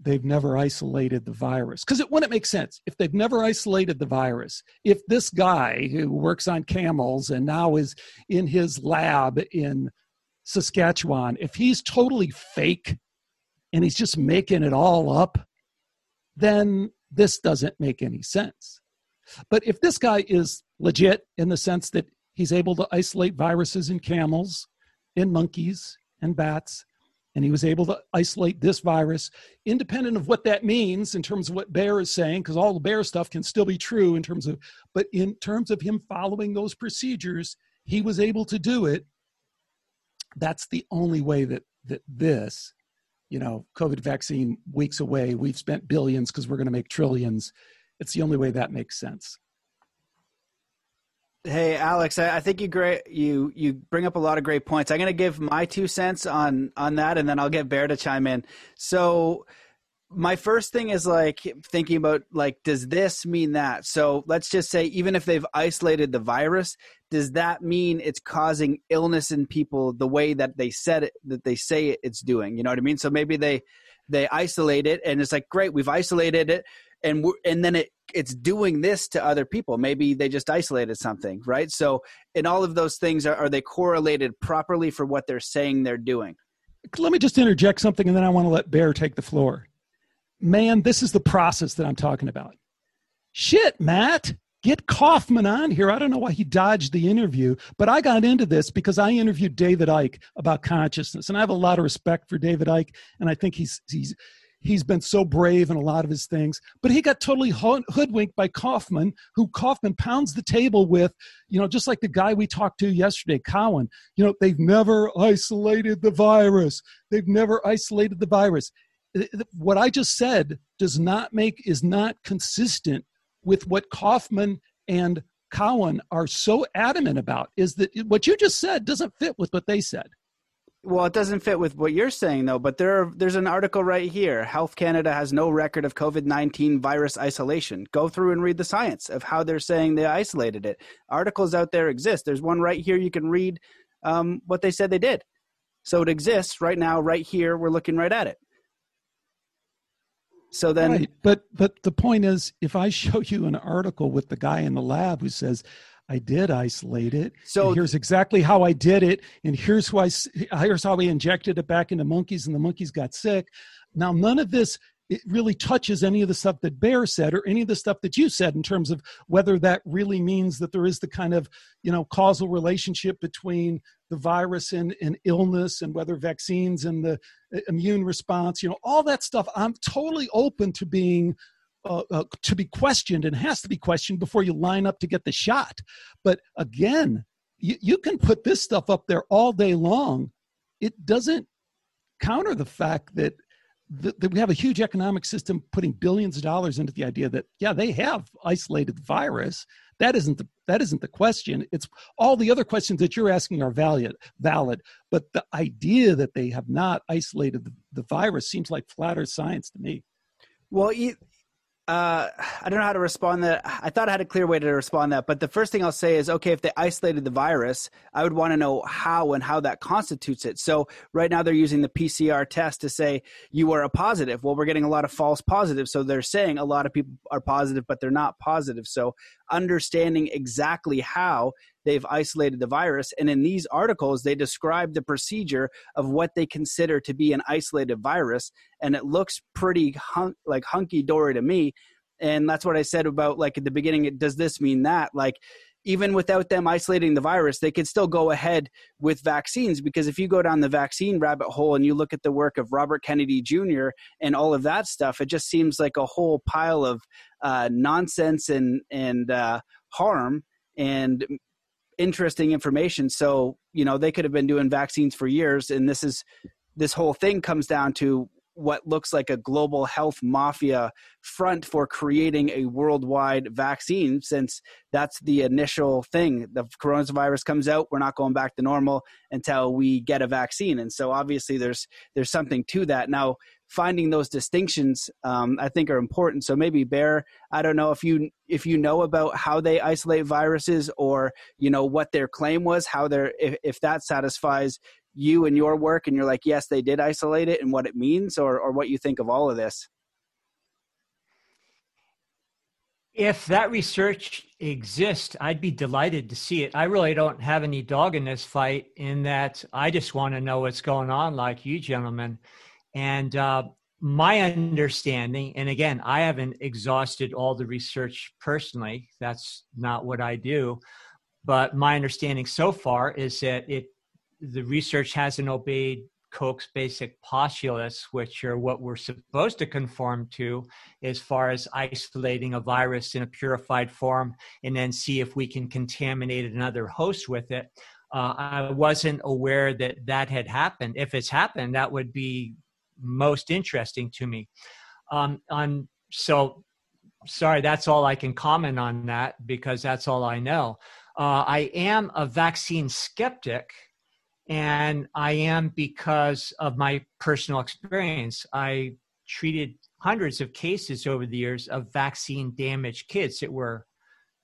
Speaker 2: they've never isolated the virus because it wouldn't make sense if they've never isolated the virus if this guy who works on camels and now is in his lab in saskatchewan if he's totally fake and he's just making it all up, then this doesn't make any sense. But if this guy is legit in the sense that he's able to isolate viruses in camels, in monkeys, and bats, and he was able to isolate this virus, independent of what that means in terms of what Bear is saying, because all the Bear stuff can still be true in terms of, but in terms of him following those procedures, he was able to do it. That's the only way that that this you know, COVID vaccine weeks away. We've spent billions because we're going to make trillions. It's the only way that makes sense.
Speaker 1: Hey, Alex, I, think you great you you bring up a lot of great points. I'm going to give my two cents on on that, and then I'll get Bear to chime in. So, my first thing is like thinking about like does this mean that? So let's just say even if they've isolated the virus does that mean it's causing illness in people the way that they said it that they say it's doing? You know what i mean? So maybe they they isolate it and it's like great we've isolated it and and then it it's doing this to other people. Maybe they just isolated something right? So in all of those things are, are they correlated properly for what they're saying they're doing?
Speaker 2: Let me just interject something and then i want to let bear take the floor man, this is the process that I'm talking about. Shit, Matt, get Kaufman on here. I don't know why he dodged the interview, but I got into this because I interviewed David Icke about consciousness, and I have a lot of respect for David Icke, and I think he's he's he's been so brave in a lot of his things. But he got totally hoodwinked by Kaufman, who Kaufman pounds the table with, you know, just like the guy we talked to yesterday, Cowan. You know, they've never isolated the virus. They've never isolated the virus what I just said does not make is not consistent with what Kaufman and Cowan are so adamant about. Is that what you just said doesn't fit with what they said?
Speaker 1: Well, it doesn't fit with what you're saying though. But there, are, there's an article right here. Health Canada has no record of COVID nineteen virus isolation. Go through and read the science of how they're saying they isolated it. Articles out there exist. There's one right here. You can read um, what they said they did. So it exists right now, right here. We're looking right at it. So then, right.
Speaker 2: but but the point is, if I show you an article with the guy in the lab who says, "I did isolate it," so here's exactly how I did it, and here's who I here's how we injected it back into monkeys, and the monkeys got sick. Now, none of this it really touches any of the stuff that Bear said or any of the stuff that you said in terms of whether that really means that there is the kind of you know causal relationship between the virus and, and illness and whether vaccines and the uh, immune response you know all that stuff i'm totally open to being uh, uh, to be questioned and has to be questioned before you line up to get the shot. But again you, you can put this stuff up there all day long. It doesn't counter the fact that that we have a huge economic system putting billions of dollars into the idea that yeah they have isolated the virus. That isn't the that isn't the question. It's all the other questions that you're asking are valid valid but the idea that they have not isolated the, the virus seems like flat earth science to me.
Speaker 1: Well uh, I don't know how to respond that. I thought I had a clear way to respond that, but the first thing I'll say is, okay, if they isolated the virus, I would want to know how and how that constitutes it. So right now they're using the PCR test to say you are a positive. Well, we're getting a lot of false positives, so they're saying a lot of people are positive, but they're not positive. So understanding exactly how they've isolated the virus. And in these articles, they describe the procedure of what they consider to be an isolated virus. And it looks pretty hunk, like hunky dory to me. And that's what I said about like at the beginning. Does this mean that? Like, even without them isolating the virus, they could still go ahead with vaccines because if you go down the vaccine rabbit hole and you look at the work of Robert Kennedy Jr. and all of that stuff, it just seems like a whole pile of uh, nonsense and and uh, harm. And interesting information. So, you know, they could have been doing vaccines for years. And this is, this whole thing comes down to what looks like a global health mafia front for creating a worldwide vaccine since that's the initial thing the coronavirus comes out we're not going back to normal until we get a vaccine and so obviously there's there's something to that now finding those distinctions um, i think are important so maybe bear i don't know if you if you know about how they isolate viruses or you know what their claim was how they're if, if that satisfies you and your work and you're like yes they did isolate it and what it means or or what you think of all of this
Speaker 3: if that research exists, I'd be delighted to see it. I really don't have any dog in this fight, in that I just want to know what's going on, like you gentlemen. And uh, my understanding, and again, I haven't exhausted all the research personally, that's not what I do. But my understanding so far is that it the research hasn't obeyed Koch's basic postulates, which are what we're supposed to conform to as far as isolating a virus in a purified form and then see if we can contaminate another host with it. Uh, I wasn't aware that that had happened. If it's happened, that would be most interesting to me. Um, on so sorry, that's all I can comment on that because that's all I know. Uh, I am a vaccine skeptic, and I am because of my personal experience. I treated hundreds of cases over the years of vaccine damaged kids that were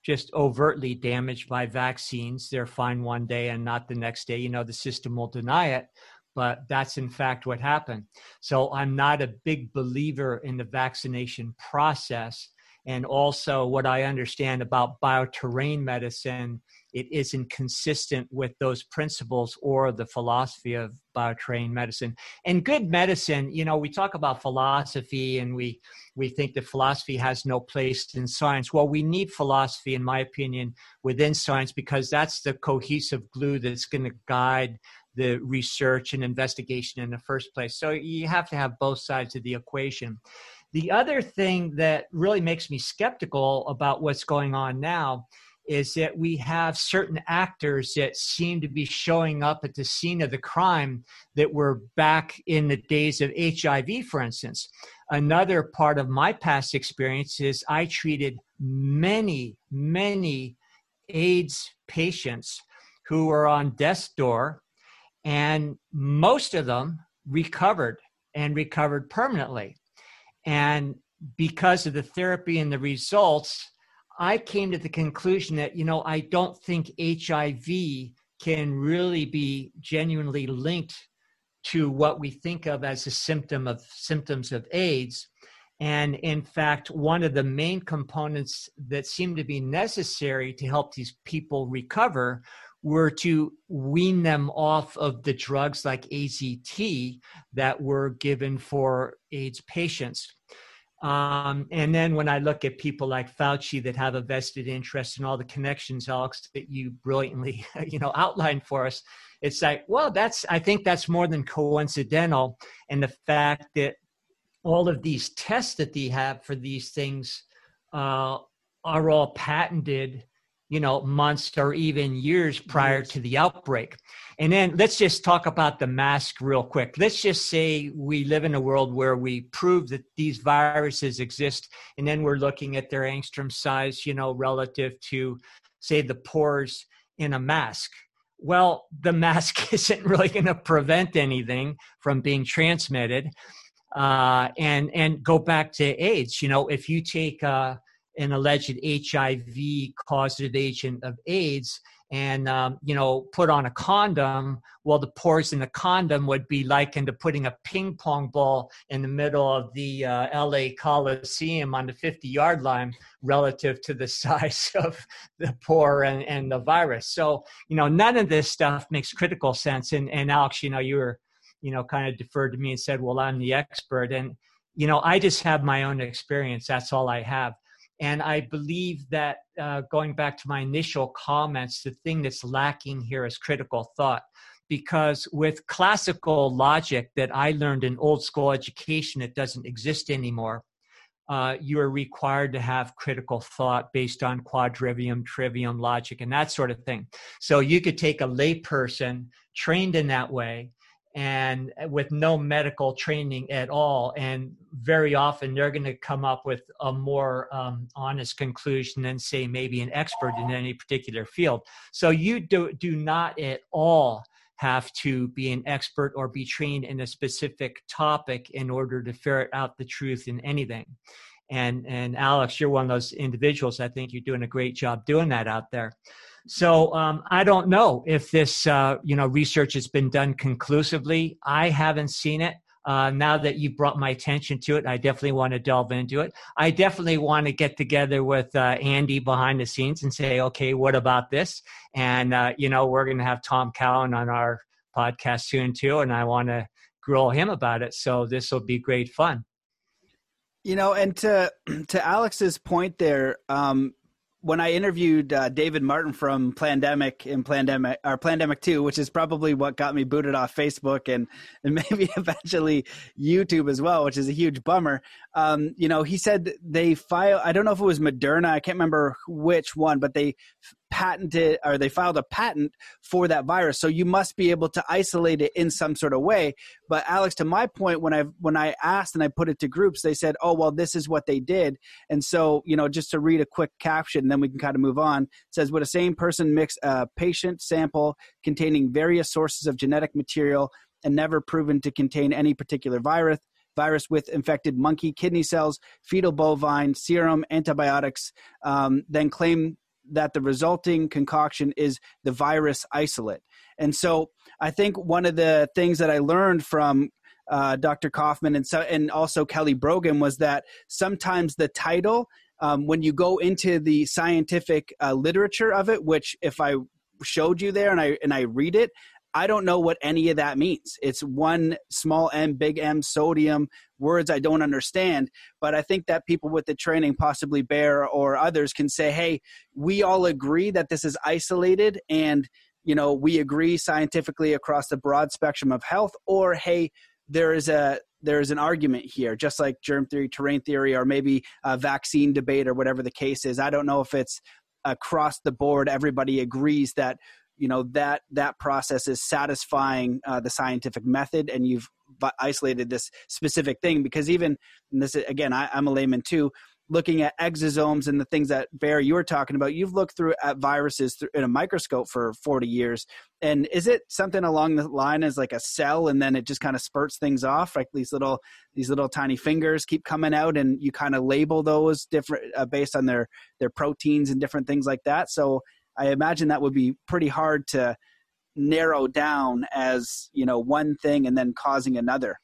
Speaker 3: just overtly damaged by vaccines. They're fine one day and not the next day. You know, the system will deny it but that's in fact what happened. So I'm not a big believer in the vaccination process. And also, what I understand about bioterrain medicine, it isn't consistent with those principles or the philosophy of bioterrain medicine. And good medicine, you know, we talk about philosophy and we we think that philosophy has no place in science. Well, we need philosophy, in my opinion, within science because that's the cohesive glue that's going to guide the research and investigation in the first place. So you have to have both sides of the equation. The other thing that really makes me skeptical about what's going on now is that we have certain actors that seem to be showing up at the scene of the crime that were back in the days of HIV, for instance. Another part of my past experience is I treated many, many AIDS patients who were on death's door and most of them recovered and recovered permanently. And because of the therapy and the results, I came to the conclusion that, you know, I don't think HIV can really be genuinely linked to what we think of as a symptom of symptoms of AIDS. And in fact, one of the main components that seem to be necessary to help these people recover were to wean them off of the drugs like AZT that were given for AIDS patients. Um, and then when I look at people like Fauci that have a vested interest in all the connections, Alex, that you brilliantly, you know, outlined for us, it's like, well, that's I think that's more than coincidental, and the fact that all of these tests that they have for these things uh, are all patented you know months or even years prior to the outbreak. And then let's just talk about the mask real quick. Let's just say we live in a world where we prove that these viruses exist and then we're looking at their angstrom size you know relative to say the pores in a mask. Well the mask isn't really going to prevent anything from being transmitted uh, and and go back to AIDS. You know, if you take uh, an alleged HIV causative agent of AIDS and um, you know put on a condom well the pores in the condom would be likened to putting a ping pong ball in the middle of the uh, la coliseum on the 50 yard line relative to the size of the pore and, and the virus. So you know none of this stuff makes critical sense. And, and alex you know you were you know kind of deferred to me and said well i'm the expert. And you know i just have my own experience. That's all i have and I believe that uh, going back to my initial comments, the thing that's lacking here is critical thought. Because with classical logic that I learned in old school education, it doesn't exist anymore. Uh, you are required to have critical thought based on quadrivium, trivium logic, and that sort of thing. So you could take a layperson trained in that way and with no medical training at all. And very often they're going to come up with a more um, honest conclusion than, say, maybe an expert in any particular field. So you do, do not at all have to be an expert or be trained in a specific topic in order to ferret out the truth in anything. And, and Alex, you're one of those individuals. I think you're doing a great job doing that out there. So um, I don't know if this uh, you know research has been done conclusively. I haven't seen it. Uh, now that you've brought my attention to it, I definitely want to delve into it. I definitely want to get together with uh, Andy behind the scenes and say, okay, what about this? And uh, you know, we're going to have Tom Cowan on our podcast soon too, and I want to grill him about it. So this will be great fun.
Speaker 1: You know, and to to Alex's point there, um, when I interviewed uh, David Martin from Plandemic in Plandemic or Plandemic Two, which is probably what got me booted off Facebook and and maybe eventually YouTube as well, which is a huge bummer. Um, you know, he said they filed, I don't know if it was Moderna. I can't remember which one, but they patented or they filed a patent for that virus. So you must be able to isolate it in some sort of way. But alex to my point when i when i asked and i put it to groups they said oh well this is what they did. And so you know just to read a quick caption then we can kind of move on it says would a same person mix a patient sample containing various sources of genetic material and never proven to contain any particular virus virus with infected monkey kidney cells, fetal bovine, serum, antibiotics, um, then claim that the resulting concoction is the virus isolate. And so I think one of the things that I learned from uh, Dr. Kaufman and so and also Kelly Brogan was that sometimes the title, um, when you go into the scientific uh, literature of it, which if I showed you there and I and I read it, I don't know what any of that means. It's one small m, big M, sodium, words I don't understand. But I think that people with the training, possibly Bear or others, can say, hey, we all agree that this is isolated and you know we agree scientifically across the broad spectrum of health or hey there is a there is an argument here just like germ theory terrain theory or maybe a vaccine debate or whatever the case is i don't know if it's across the board everybody agrees that you know that that process is satisfying uh, the scientific method and you've isolated this specific thing because even this again I, i'm a layman too looking at exosomes and the things that Bear you were talking about, you've looked through at viruses through, in a microscope for 40 years. And is it something along the line as like a cell and then it just kind of spurts things off? Like these little, these little tiny fingers keep coming out and you kind of label those different uh, based on their, their proteins and different things like that. So I imagine that would be pretty hard to narrow down as you know one thing and then causing another.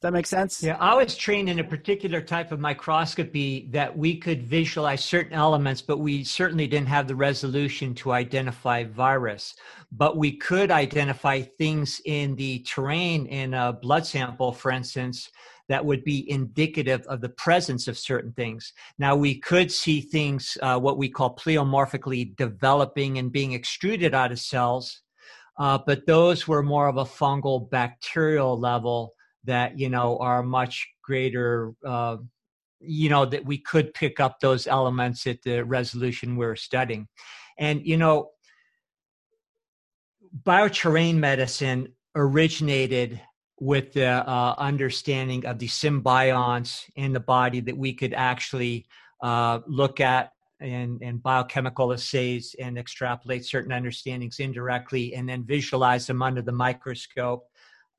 Speaker 1: Does that make sense?
Speaker 3: Yeah, I was trained in a particular type of microscopy that we could visualize certain elements, but we certainly didn't have the resolution to identify virus. But we could identify things in the terrain in a blood sample, for instance, that would be indicative of the presence of certain things. Now, we could see things, uh, what we call pleomorphically developing and being extruded out of cells, uh, but those were more of a fungal bacterial level that, you know, are much greater. Uh, you know that we could pick up those elements at the resolution we're studying and you know bioterrain medicine originated with the uh, understanding of the symbionts in the body that we could actually uh, look at in biochemical assays and extrapolate certain understandings indirectly and then visualize them under the microscope.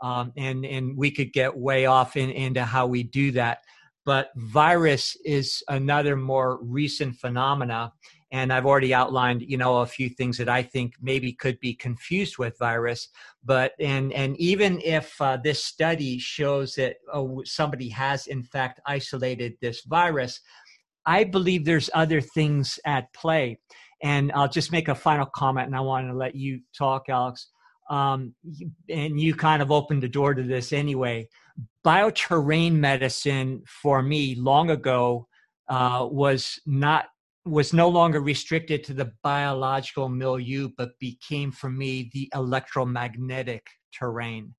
Speaker 3: um, and and we could get way off in, into how we do that. But virus is another more recent phenomena, and I've already outlined, you know, a few things that I think maybe could be confused with virus. But and and even if uh, this study shows that oh, somebody has in fact isolated this virus, I believe there's other things at play. And I'll just make a final comment, and I want to let you talk, Alex. Um, and you kind of opened the door to this anyway. Bioterrain medicine for me long ago uh, was not was no longer restricted to the biological milieu, but became for me the electromagnetic terrain.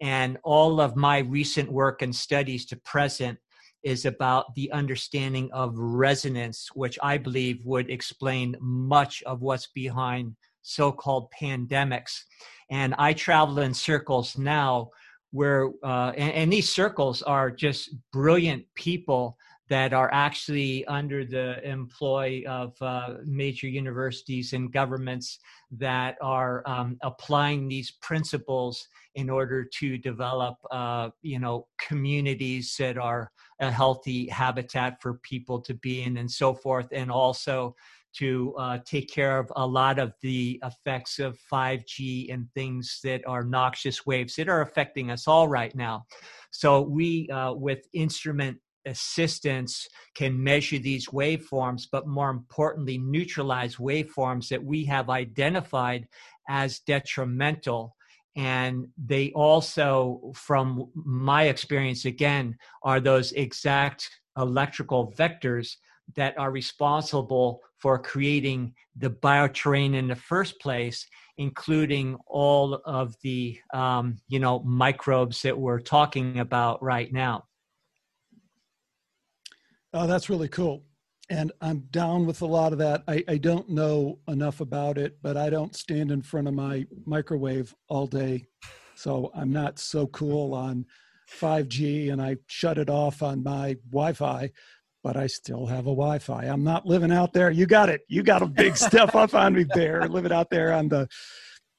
Speaker 3: And all of my recent work and studies to present is about the understanding of resonance, which I believe would explain much of what's behind so called pandemics. And I travel in circles now where, uh, and, and these circles are just brilliant people that are actually under the employ of uh, major universities and governments that are um, applying these principles in order to develop, uh, you know, communities that are a healthy habitat for people to be in and so forth, and also to uh, take care of a lot of the effects of 5G and things that are noxious waves that are affecting us all right now. So we, uh, with instrument assistance can measure these waveforms, but more importantly, neutralize waveforms that we have identified as detrimental. And they also, from my experience again, are those exact electrical vectors that are responsible for creating the bioterrain in the first place, including all of the um, you know microbes that we're talking about right now.
Speaker 2: Oh, that's really cool. And I'm down with a lot of that. I, I don't know enough about it, but I don't stand in front of my microwave all day. So I'm not so cool on 5G and I shut it off on my Wi Fi, but I still have a Wi Fi. I'm not living out there. You got it. You got a big step up on me there, living out there on the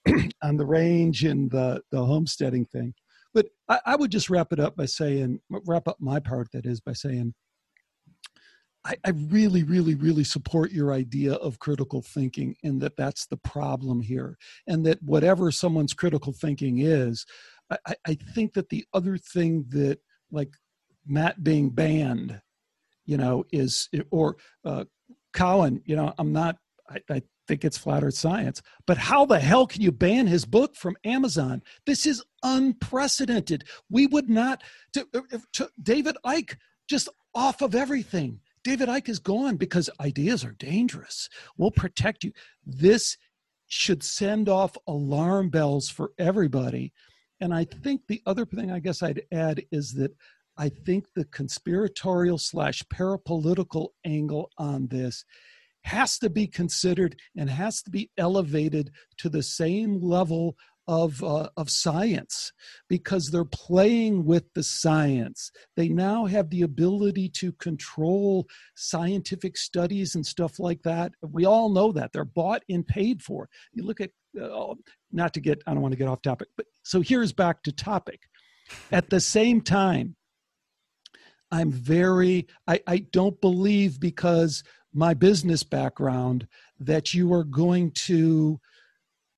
Speaker 2: on the range and the, the homesteading thing. But I, I would just wrap it up by saying, wrap up my part, that is, by saying, I, I, really, really, really support your idea of critical thinking and that that's the problem here. And that whatever someone's critical thinking is, I, I think that the other thing that, like Matt being banned, you know, is, or uh, Cowan, you know, I'm not, I, I think it's flat earth science, but how the hell can you ban his book from Amazon? This is unprecedented. We would not, to, to David Icke, just off of everything David Icke is gone because ideas are dangerous. We'll protect you. This should send off alarm bells for everybody. And I think the other thing I guess I'd add is that I think the conspiratorial slash parapolitical angle on this has to be considered and has to be elevated to the same level of uh, of science because they're playing with the science. They now have the ability to control scientific studies and stuff like that. We all know that they're bought and paid for. You look at uh, not to get I don't want to get off topic, but so here's back to topic. At the same time, I'm very I, I don't believe because my business background that you are going to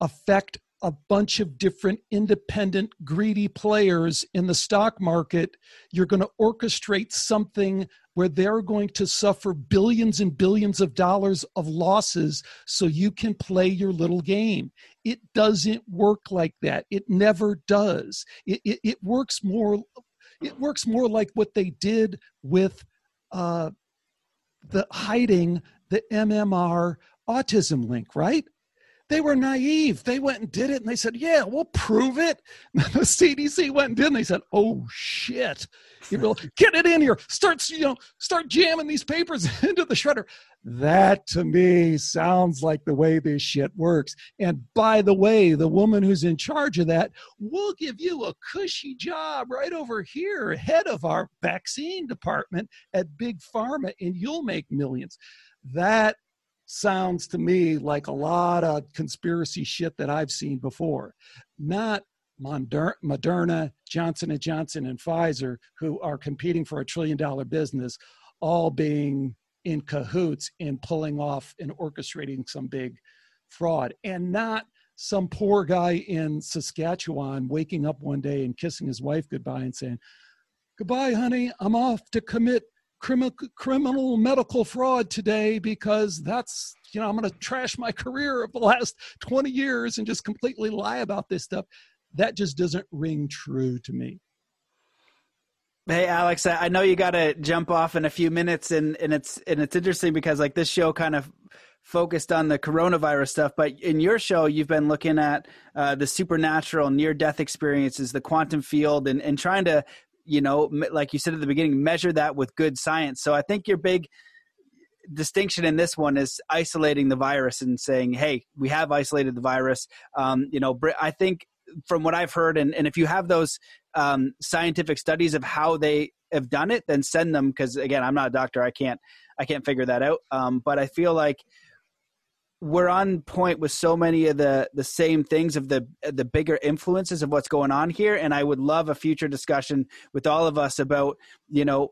Speaker 2: affect a bunch of different independent greedy players in the stock market you're going to orchestrate something where they're going to suffer billions and billions of dollars of losses so you can play your little game. It doesn't work like that. It never does. It, it, it works more it works more like what they did with uh, the hiding the mmr autism link right they were naive. They went and did it and they said, Yeah, we'll prove it. the CDC went and did and they said, Oh shit. You will get it in here. Start, you know, start jamming these papers into the shredder. That to me sounds like the way this shit works. And by the way, the woman who's in charge of that will give you a cushy job right over here, head of our vaccine department at Big Pharma, and you'll make millions. That sounds to me like a lot of conspiracy shit that I've seen before. Not Moderna, Johnson & Johnson, and Pfizer, who are competing for a trillion dollar business, all being in cahoots in pulling off and orchestrating some big fraud and not some poor guy in Saskatchewan waking up one day and kissing his wife goodbye and saying, Goodbye, honey, I'm off to commit criminal, medical fraud today because that's, you know, I'm going to trash my career of the last 20 years and just completely lie about this stuff. That just doesn't ring true to me.
Speaker 1: Hey Alex, I know you got to jump off in a few minutes, and, and it's and it's interesting because like this show kind of focused on the coronavirus stuff, but in your show, you've been looking at uh, the supernatural, near death experiences, the quantum field, and, and trying to, you know, like you said at the beginning, measure that with good science. So I think your big distinction in this one is isolating the virus and saying, hey, we have isolated the virus. Um, you know, I think from what I've heard, and, and if you have those um, scientific studies of how they have done it, then send them because again, I'm not a doctor, I can't I can't figure that out. Um, but I feel like we're on point with so many of the the same things of the the bigger influences of what's going on here. And i would love a future discussion with all of us about you know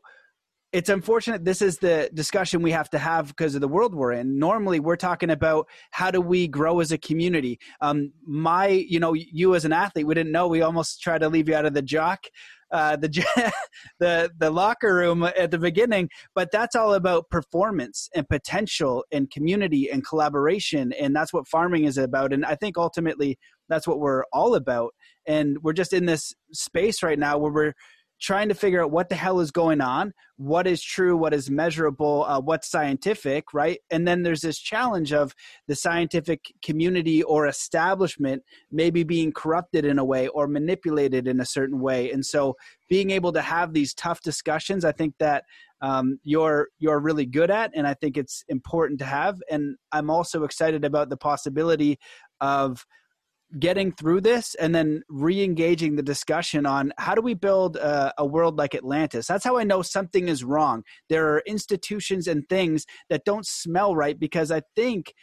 Speaker 1: it's unfortunate this is the discussion we have to have because of the world we're in. Normally we're talking about how do we grow as a community. Um, my you know you as an athlete we didn't know. We almost tried to leave you out of the jock uh, the the the locker room at the beginning, but that's all about performance and potential and community and collaboration, and that's what farming is about. And I think ultimately that's what we're all about. And we're just in this space right now where we're trying to figure out what the hell is going on, what is true, what is measurable, uh, what's scientific, right? And then there's this challenge of the scientific community or establishment maybe being corrupted in a way or manipulated in a certain way. And so being able to have these tough discussions, I think that um, you're you're really good at, and I think it's important to have. And I'm also excited about the possibility of getting through this and then re-engaging the discussion on how do we build a, a, world like atlantis? That's how i know something is wrong. There are institutions and things that don't smell right because i think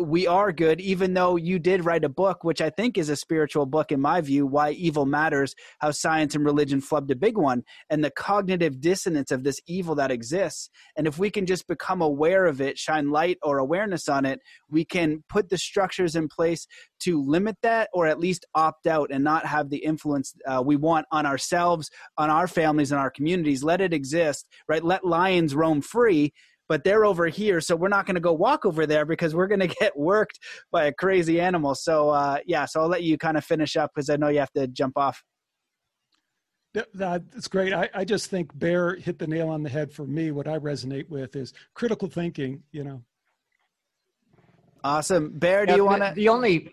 Speaker 1: we are good, even though you did write a book, which I think is a spiritual book in my view, Why Evil Matters, How Science and Religion Flubbed a Big One, and the cognitive dissonance of this evil that exists. And if we can just become aware of it, shine light or awareness on it, we can put the structures in place to limit that or at least opt out and not have the influence uh, we want on ourselves, on our families, and our communities. Let it exist, right? Let lions roam free but they're over here, so we're not going to go walk over there because we're going to get worked by a crazy animal. So uh, yeah, so I'll let you kind of finish up because I know you have to jump off.
Speaker 2: That's great. I, I just think Bear hit the nail on the head for me. What I resonate with is critical thinking. You know.
Speaker 1: Awesome, Bear. Do yeah, you want to?
Speaker 3: The only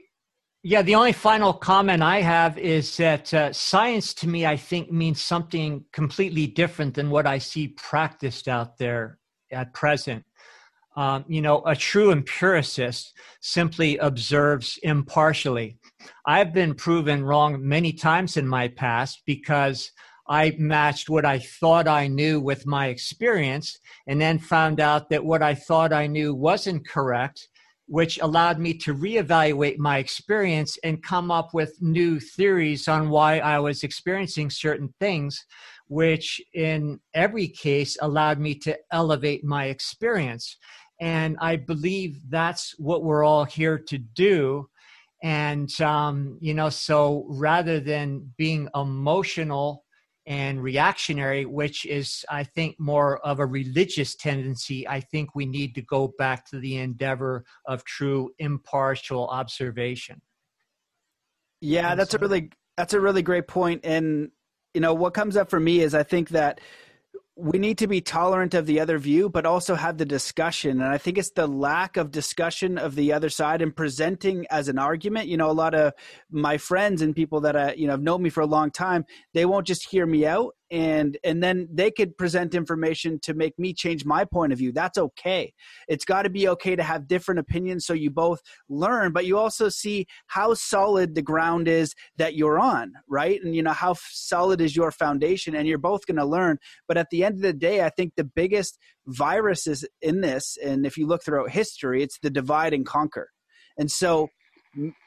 Speaker 3: yeah, the only final comment I have is that uh, science to me, I think, means something completely different than what I see practiced out there at present. Um, you know, a true empiricist simply observes impartially. I've been proven wrong many times in my past because I matched what I thought I knew with my experience and then found out that what I thought I knew wasn't correct, which allowed me to reevaluate my experience and come up with new theories on why I was experiencing certain things which in every case allowed me to elevate my experience. And I believe that's what we're all here to do. And, um, you know, so rather than being emotional and reactionary, which is, I think, more of a religious tendency, I think we need to go back to the endeavor of true impartial observation.
Speaker 1: Yeah, that's a really that's a really great point, and you know what comes up for me is I think that we need to be tolerant of the other view, but also have the discussion. And I think it's the lack of discussion of the other side and presenting as an argument. You know, a lot of my friends and people that I, you know, have known me for a long time, they won't just hear me out and and then they could present information to make me change my point of view. That's okay. It's got to be okay to have different opinions so you both learn but you also see how solid the ground is that you're on right? And you know how solid is your foundation and you're both going to learn. But at the end of the day i think the biggest virus is in this and if you look throughout history it's the divide and conquer. And so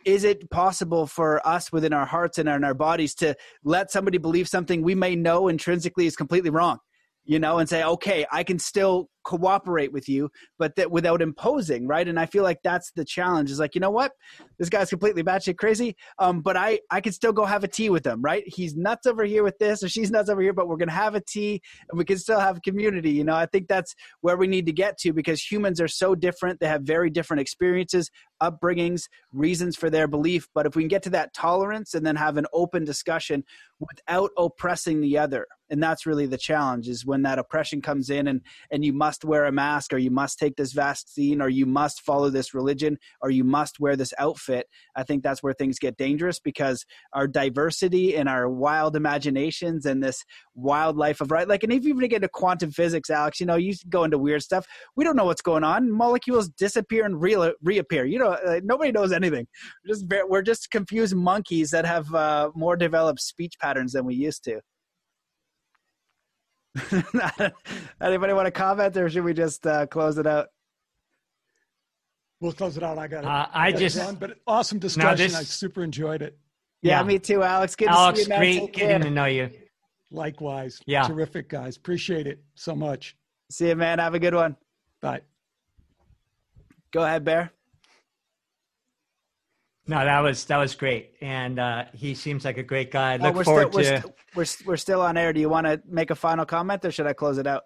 Speaker 1: is it possible for us within our hearts and in our bodies to let somebody believe something we may know intrinsically is completely wrong you know and say okay i can still cooperate with you, but that without imposing, right? And I feel like that's the challenge. Is like, you know what, this guy's completely batshit crazy, um, but I I can still go have a tea with him, right? He's nuts over here with this, or she's nuts over here, but we're gonna have a tea, and we can still have community. You know, I think that's where we need to get to because humans are so different. They have very different experiences, upbringings, reasons for their belief. But if we can get to that tolerance and then have an open discussion without oppressing the other, and that's really the challenge is when that oppression comes in and and you must wear a mask or you must take this vaccine or you must follow this religion or you must wear this outfit i think that's where things get dangerous because our diversity and our wild imaginations and this wild life of right like and if you even get into quantum physics alex you know you go into weird stuff. We don't know what's going on. Molecules disappear and re- reappear. You know uh, nobody knows anything. We're just we're just confused monkeys that have uh, more developed speech patterns than we used to Anybody want to comment, or should we just uh, close it out?
Speaker 2: We'll close it out. I got it.
Speaker 3: Uh, I just,
Speaker 2: run, but awesome discussion. This, I super enjoyed it.
Speaker 1: Yeah, yeah, me too, Alex. Good
Speaker 3: Alex,
Speaker 1: to see
Speaker 3: you. great getting to know you.
Speaker 2: Likewise.
Speaker 3: Yeah.
Speaker 2: Terrific, guys. Appreciate it so much.
Speaker 1: See you, man. Have a good one.
Speaker 2: Bye.
Speaker 1: Go ahead, Bear.
Speaker 3: No, that was that was great, and uh, he seems like a great guy.
Speaker 1: Oh,
Speaker 3: Look oh, forward
Speaker 1: still,
Speaker 3: to.
Speaker 1: We're, st- we're, we're still on air. Do you want to make a final comment, or should I close it out?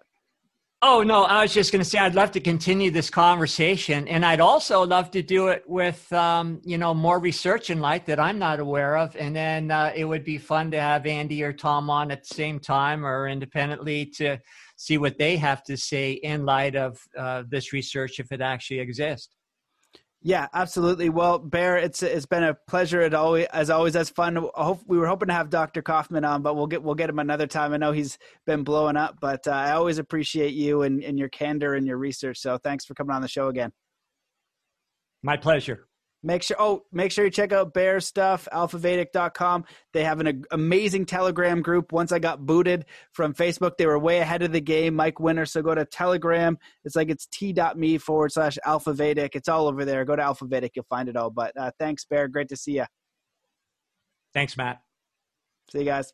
Speaker 3: Oh no, I was just going to say I'd love to continue this conversation, and I'd also love to do it with um, you know more research in light that I'm not aware of, and then uh, it would be fun to have Andy or Tom on at the same time or independently to see what they have to say in light of uh, this research if it actually exists.
Speaker 1: Yeah, absolutely. Well, Bear, it's it's been a pleasure. It always as always as fun. Hope, we were hoping to have Dr. Kaufman on, but we'll get we'll get him another time. I know he's been blowing up, but uh, I always appreciate you and, and your candor and your research. So thanks for coming on the show again.
Speaker 3: My pleasure.
Speaker 1: Make sure oh, make sure you check out Bear stuff, alphavedic.com. They have an amazing Telegram group. Once I got booted from Facebook, they were way ahead of the game, Mike Winner, So go to Telegram. It's like it's t.me forward slash alphavedic. It's all over there. Go to alphavedic, you'll find it all. But uh, thanks, Bear. Great to see you.
Speaker 3: Thanks, Matt.
Speaker 1: See you guys.